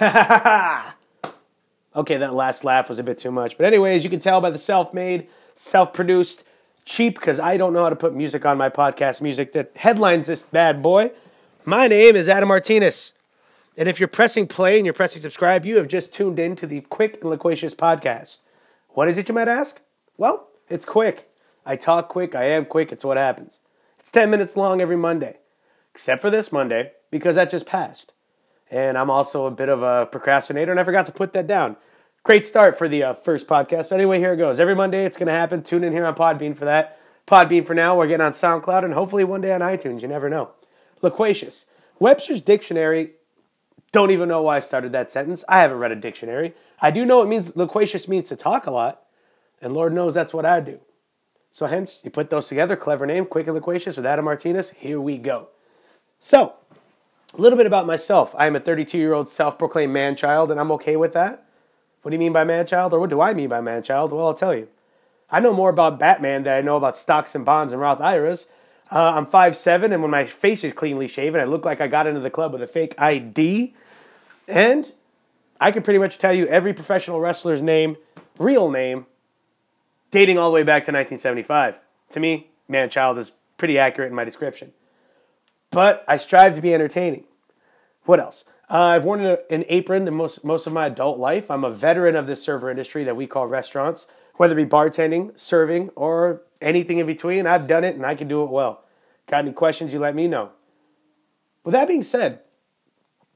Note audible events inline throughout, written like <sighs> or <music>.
<laughs> okay, that last laugh was a bit too much. But, anyways, you can tell by the self made, self produced, cheap, because I don't know how to put music on my podcast music that headlines this bad boy. My name is Adam Martinez. And if you're pressing play and you're pressing subscribe, you have just tuned in to the Quick and Loquacious podcast. What is it, you might ask? Well, it's quick. I talk quick, I am quick, it's what happens. It's 10 minutes long every Monday, except for this Monday, because that just passed. And I'm also a bit of a procrastinator, and I forgot to put that down. Great start for the uh, first podcast. But anyway, here it goes. Every Monday, it's going to happen. Tune in here on Podbean for that. Podbean for now. We're getting on SoundCloud, and hopefully one day on iTunes. You never know. Loquacious. Webster's Dictionary. Don't even know why I started that sentence. I haven't read a dictionary. I do know it means loquacious means to talk a lot, and Lord knows that's what I do. So hence, you put those together, clever name, quick and loquacious with Adam Martinez. Here we go. So, a little bit about myself. I am a 32 year old self proclaimed man child, and I'm okay with that. What do you mean by man child, or what do I mean by man child? Well, I'll tell you. I know more about Batman than I know about stocks and bonds and Roth IRAs. Uh, I'm 5'7, and when my face is cleanly shaven, I look like I got into the club with a fake ID. And I can pretty much tell you every professional wrestler's name, real name, dating all the way back to 1975. To me, man child is pretty accurate in my description. But I strive to be entertaining. What else? Uh, I've worn an apron the most most of my adult life. I'm a veteran of this server industry that we call restaurants, whether it be bartending, serving, or anything in between. I've done it and I can do it well. Got any questions? You let me know. With that being said,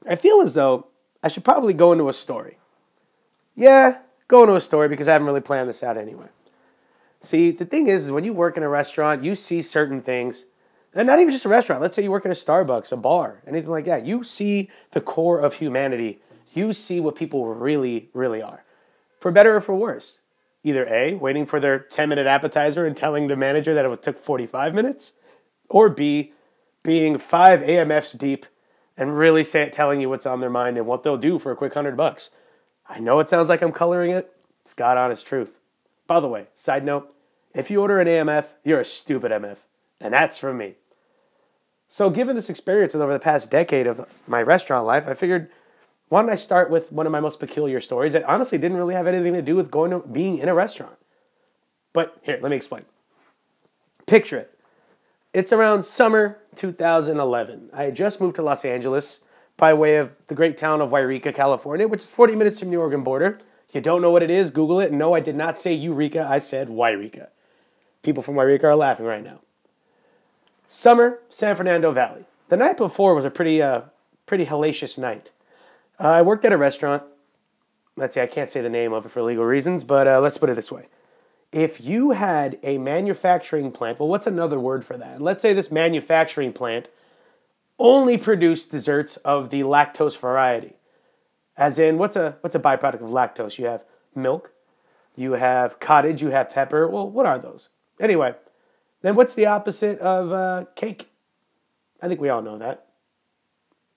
I feel as though I should probably go into a story. Yeah, go into a story because I haven't really planned this out anyway. See, the thing is, is when you work in a restaurant, you see certain things, and not even just a restaurant. Let's say you work in a Starbucks, a bar, anything like that. You see the core of humanity. You see what people really, really are, for better or for worse. Either A, waiting for their 10 minute appetizer and telling the manager that it took 45 minutes, or B, being five AMFs deep and really say, telling you what's on their mind and what they'll do for a quick hundred bucks. I know it sounds like I'm coloring it. It's God honest truth. By the way, side note, if you order an AMF, you're a stupid MF. And that's from me. So, given this experience over the past decade of my restaurant life, I figured why don't I start with one of my most peculiar stories that honestly didn't really have anything to do with going to being in a restaurant. But here, let me explain. Picture it. It's around summer 2011. I had just moved to Los Angeles by way of the great town of Yreka, California, which is 40 minutes from the Oregon border. You don't know what it is, Google it. No, I did not say Eureka, I said Yreka. People from Yreka are laughing right now. Summer, San Fernando Valley. The night before was a pretty, uh, pretty hellacious night. Uh, I worked at a restaurant. Let's say I can't say the name of it for legal reasons, but uh, let's put it this way. If you had a manufacturing plant, well, what's another word for that? Let's say this manufacturing plant only produced desserts of the lactose variety. As in, what's a what's a byproduct of lactose? You have milk, you have cottage, you have pepper. Well, what are those? Anyway, then what's the opposite of uh, cake? I think we all know that.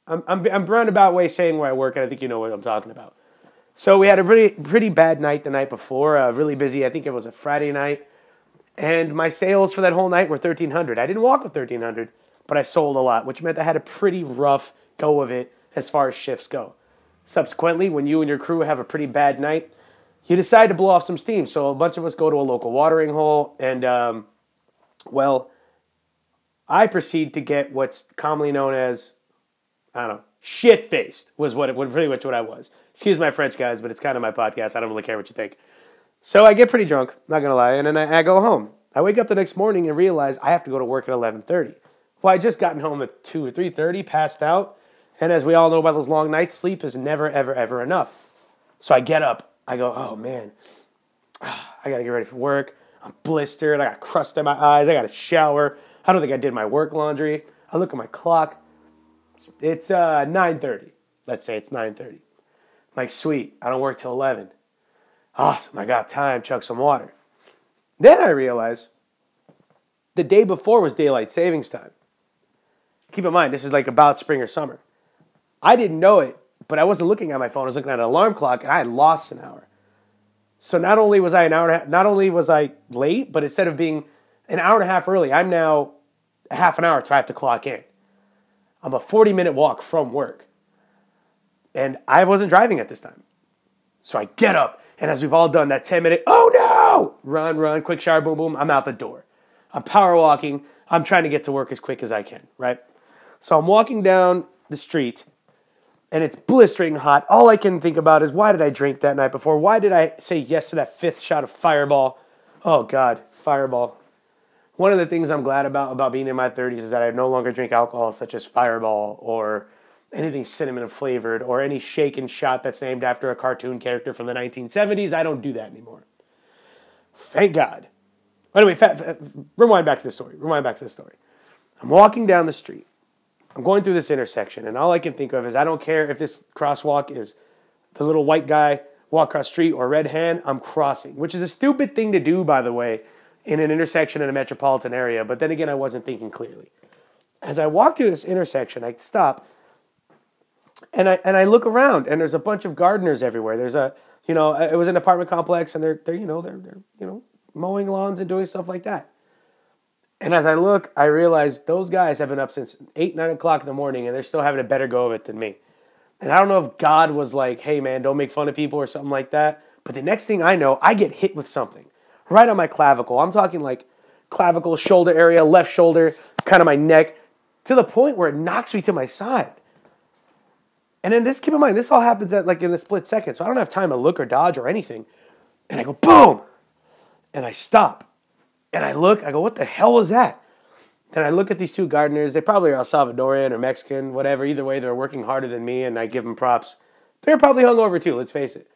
I'm, I'm, I'm roundabout way saying where I work, and I think you know what I'm talking about. So we had a pretty pretty bad night the night before, uh, really busy. I think it was a Friday night, and my sales for that whole night were 1,300. I didn't walk with 1,300, but I sold a lot, which meant I had a pretty rough go of it as far as shifts go. Subsequently, when you and your crew have a pretty bad night, you decide to blow off some steam. So a bunch of us go to a local watering hole, and um, well, I proceed to get what's commonly known as I don't know, shit faced was what it pretty much what I was. Excuse my French, guys, but it's kind of my podcast. I don't really care what you think. So I get pretty drunk, not gonna lie, and then I, I go home. I wake up the next morning and realize I have to go to work at eleven thirty. Well, I just gotten home at two or three thirty, passed out, and as we all know about those long nights, sleep is never, ever, ever enough. So I get up. I go, oh man, <sighs> I gotta get ready for work. I'm blistered. I got crust in my eyes. I got to shower. I don't think I did my work laundry. I look at my clock. It's uh, 9.30. Let's say it's 9.30. I'm like, sweet. I don't work till 11. Awesome. I got time. Chug some water. Then I realize the day before was daylight savings time. Keep in mind, this is like about spring or summer. I didn't know it, but I wasn't looking at my phone. I was looking at an alarm clock, and I had lost an hour. So not only was I an hour and a half, not only was I late, but instead of being an hour and a half early, I'm now a half an hour so I have to clock in. I'm a 40 minute walk from work. And I wasn't driving at this time. So I get up, and as we've all done, that 10 minute, oh no! Run, run, quick shower, boom, boom, I'm out the door. I'm power walking. I'm trying to get to work as quick as I can, right? So I'm walking down the street, and it's blistering hot. All I can think about is why did I drink that night before? Why did I say yes to that fifth shot of Fireball? Oh God, Fireball. One of the things I'm glad about about being in my 30s is that I no longer drink alcohol such as Fireball or anything cinnamon flavored or any shaken shot that's named after a cartoon character from the 1970s. I don't do that anymore. Thank God. Anyway, fa- fa- rewind back to the story. Rewind back to the story. I'm walking down the street. I'm going through this intersection, and all I can think of is I don't care if this crosswalk is the little white guy walk across street or red hand, I'm crossing, which is a stupid thing to do, by the way, in an intersection in a metropolitan area. But then again, I wasn't thinking clearly. As I walk through this intersection, I stop and I and I look around, and there's a bunch of gardeners everywhere. There's a you know it was an apartment complex, and they're they're you know they're they're you know mowing lawns and doing stuff like that. And as I look, I realize those guys have been up since eight nine o'clock in the morning, and they're still having a better go of it than me. And I don't know if God was like, "Hey man, don't make fun of people" or something like that. But the next thing I know, I get hit with something right on my clavicle. I'm talking like clavicle, shoulder area, left shoulder, kind of my neck, to the point where it knocks me to my side. And then this, keep in mind, this all happens at like in a split second. So I don't have time to look or dodge or anything. And I go, boom! And I stop. And I look, I go, what the hell was that? Then I look at these two gardeners. They probably are El Salvadorian or Mexican, whatever. Either way, they're working harder than me, and I give them props. They're probably hungover too, let's face it.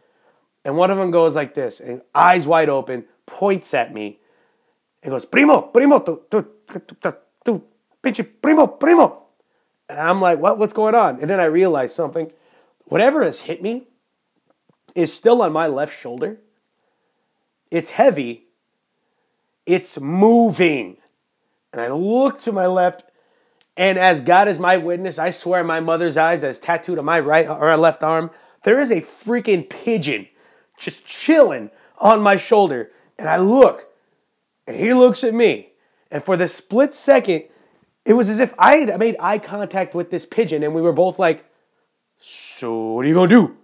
And one of them goes like this, and eyes wide open, points at me, and goes, Primo, primo, tu, tu, tu, tu, pinche, primo, primo. And I'm like, what? What's going on? And then I realize something. Whatever has hit me is still on my left shoulder. It's heavy. It's moving. And I look to my left, and as God is my witness, I swear my mother's eyes as tattooed on my right or left arm, there is a freaking pigeon just chilling on my shoulder. And I look, and he looks at me. And for the split second, it was as if I had made eye contact with this pigeon and we were both like, So what are you gonna do?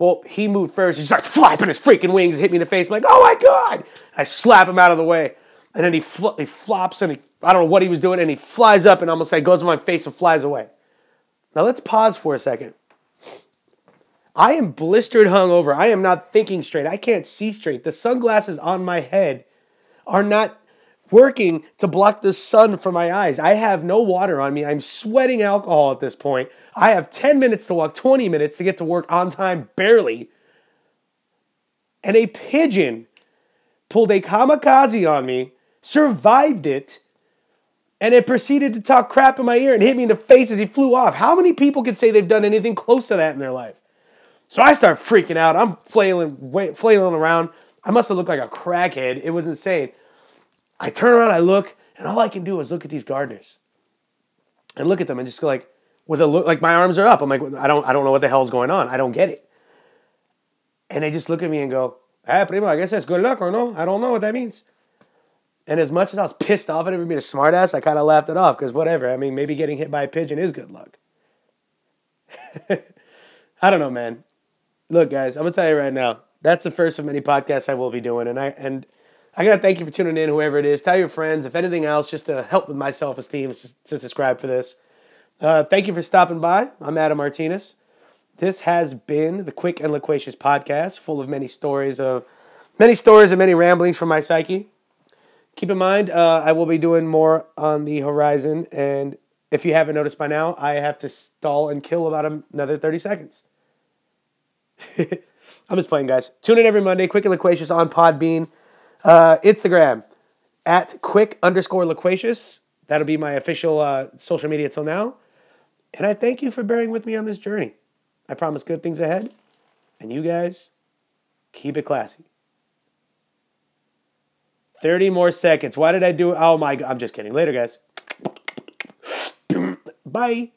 Well, he moved first. He starts flapping his freaking wings, hit me in the face. I'm like, oh my God! I slap him out of the way. And then he, fl- he flops and he, I don't know what he was doing, and he flies up and almost like goes in my face and flies away. Now let's pause for a second. I am blistered hungover. I am not thinking straight. I can't see straight. The sunglasses on my head are not working to block the sun from my eyes. I have no water on me. I'm sweating alcohol at this point. I have 10 minutes to walk, 20 minutes to get to work on time, barely. And a pigeon pulled a kamikaze on me, survived it, and it proceeded to talk crap in my ear and hit me in the face as he flew off. How many people can say they've done anything close to that in their life? So I start freaking out. I'm flailing, flailing around. I must have looked like a crackhead. It was insane. I turn around, I look, and all I can do is look at these gardeners and look at them and just go like, with a look, like my arms are up. I'm like, I don't, I don't know what the hell's going on. I don't get it. And they just look at me and go, ah, primo, I guess that's good luck or no? I don't know what that means. And as much as I was pissed off at him being a smartass, I kind of laughed it off because whatever. I mean, maybe getting hit by a pigeon is good luck. <laughs> I don't know, man. Look, guys, I'm gonna tell you right now. That's the first of many podcasts I will be doing, and I and I gotta thank you for tuning in, whoever it is. Tell your friends, if anything else, just to help with my self esteem, to subscribe for this. Uh, thank you for stopping by. I'm Adam Martinez. This has been the Quick and Loquacious podcast, full of many stories of many stories and many ramblings from my psyche. Keep in mind, uh, I will be doing more on the horizon, and if you haven't noticed by now, I have to stall and kill about another 30 seconds. <laughs> I'm just playing, guys. Tune in every Monday, Quick and Loquacious on Podbean. Uh, Instagram at quick underscore loquacious. That'll be my official uh, social media till now. And I thank you for bearing with me on this journey. I promise good things ahead. And you guys, keep it classy. 30 more seconds. Why did I do? Oh my God. I'm just kidding. Later, guys. <sniffs> Bye.